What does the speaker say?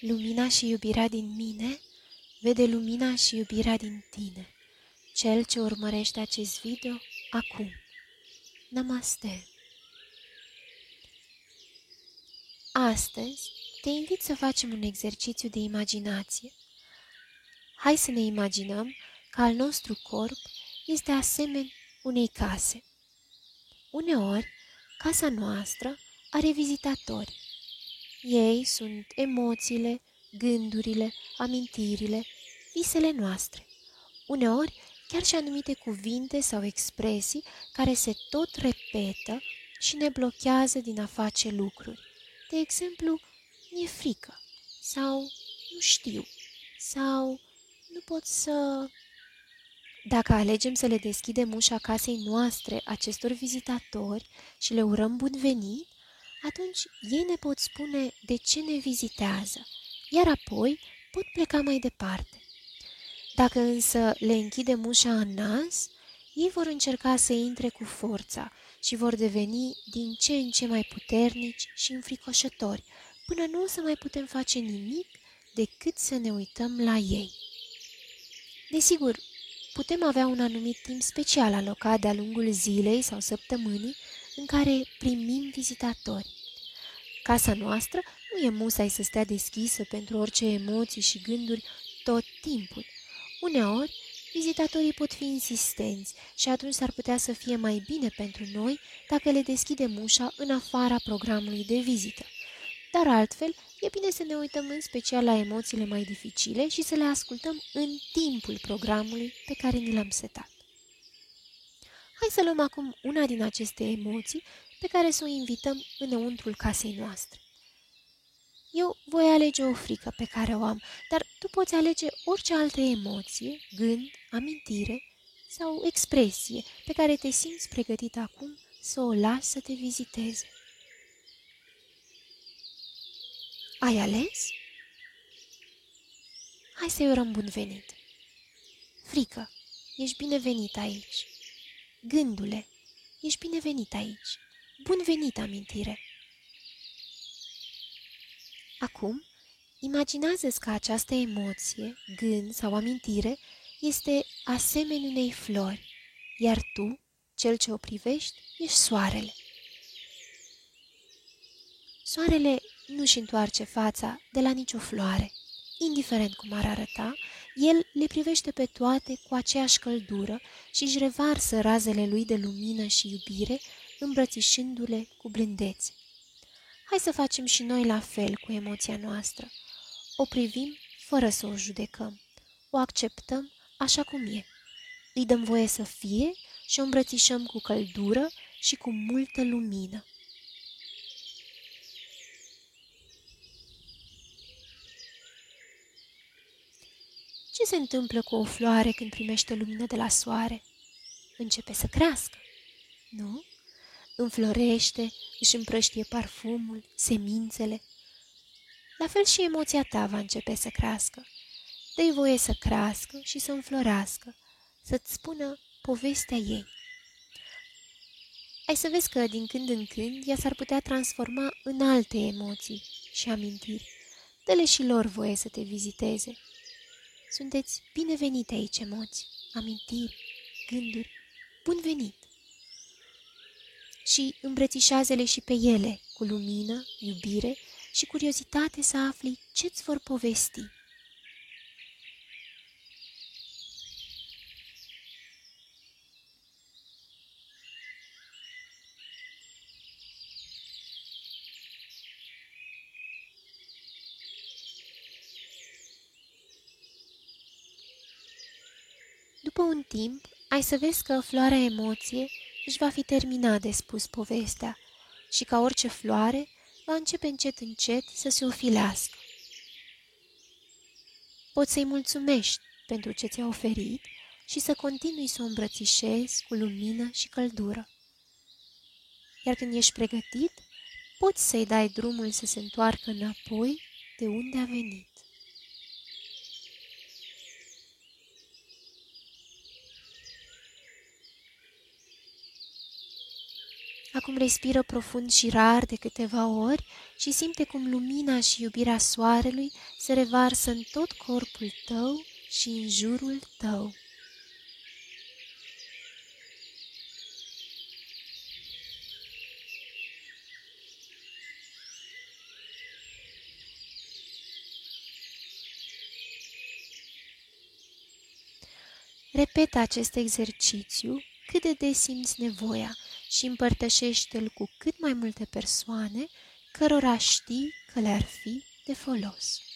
Lumina și iubirea din mine vede lumina și iubirea din tine. Cel ce urmărește acest video acum. Namaste! Astăzi te invit să facem un exercițiu de imaginație. Hai să ne imaginăm că al nostru corp este asemeni unei case. Uneori, casa noastră are vizitatori. Ei sunt emoțiile, gândurile, amintirile, visele noastre. Uneori, chiar și anumite cuvinte sau expresii care se tot repetă și ne blochează din a face lucruri. De exemplu, mi-e frică sau nu știu sau nu pot să... Dacă alegem să le deschidem ușa casei noastre acestor vizitatori și le urăm bun venit, atunci ei ne pot spune de ce ne vizitează, iar apoi pot pleca mai departe. Dacă însă le închidem ușa în nas, ei vor încerca să intre cu forța și vor deveni din ce în ce mai puternici și înfricoșători, până nu o să mai putem face nimic decât să ne uităm la ei. Desigur, putem avea un anumit timp special alocat de-a lungul zilei sau săptămânii în care primim vizitatori. Casa noastră nu e musai să stea deschisă pentru orice emoții și gânduri tot timpul. Uneori, vizitatorii pot fi insistenți și atunci s-ar putea să fie mai bine pentru noi dacă le deschidem ușa în afara programului de vizită. Dar altfel, e bine să ne uităm în special la emoțiile mai dificile și să le ascultăm în timpul programului pe care ni l-am setat. Hai să luăm acum una din aceste emoții pe care să o invităm înăuntrul casei noastre. Eu voi alege o frică pe care o am, dar tu poți alege orice altă emoție, gând, amintire sau expresie pe care te simți pregătit acum să o lași să te viziteze. Ai ales? Hai să-i urăm bun venit. Frică, ești binevenit aici. Gândule, ești binevenit aici. Bun venit, amintire! Acum, imaginează-ți că această emoție, gând sau amintire este asemenea unei flori, iar tu, cel ce o privești, ești soarele. Soarele nu-și întoarce fața de la nicio floare. Indiferent cum ar arăta, el le privește pe toate cu aceeași căldură și își revarsă razele lui de lumină și iubire, îmbrățișându-le cu blândețe. Hai să facem și noi la fel cu emoția noastră. O privim fără să o judecăm. O acceptăm așa cum e. Îi dăm voie să fie și o îmbrățișăm cu căldură și cu multă lumină. Ce se întâmplă cu o floare când primește lumină de la soare? Începe să crească, nu? Înflorește, își împrăștie parfumul, semințele. La fel și emoția ta va începe să crească. dă voie să crească și să înflorească, să-ți spună povestea ei. Ai să vezi că din când în când ea s-ar putea transforma în alte emoții și amintiri. Dă-le și lor voie să te viziteze. Sunteți binevenite aici emoții, amintiri, gânduri. Bun venit! Și îmbrățișează-le și pe ele cu lumină, iubire și curiozitate să afli ce-ți vor povesti. După un timp, ai să vezi că floarea emoție își va fi terminat de spus povestea și ca orice floare va începe încet încet să se ofilească. Poți să-i mulțumești pentru ce ți-a oferit și să continui să o îmbrățișezi cu lumină și căldură. Iar când ești pregătit, poți să-i dai drumul să se întoarcă înapoi de unde a venit. Acum respiră profund și rar de câteva ori și simte cum lumina și iubirea soarelui se revarsă în tot corpul tău și în jurul tău. Repetă acest exercițiu cât de des simți nevoia și împărtășește-l cu cât mai multe persoane cărora știi că le-ar fi de folos.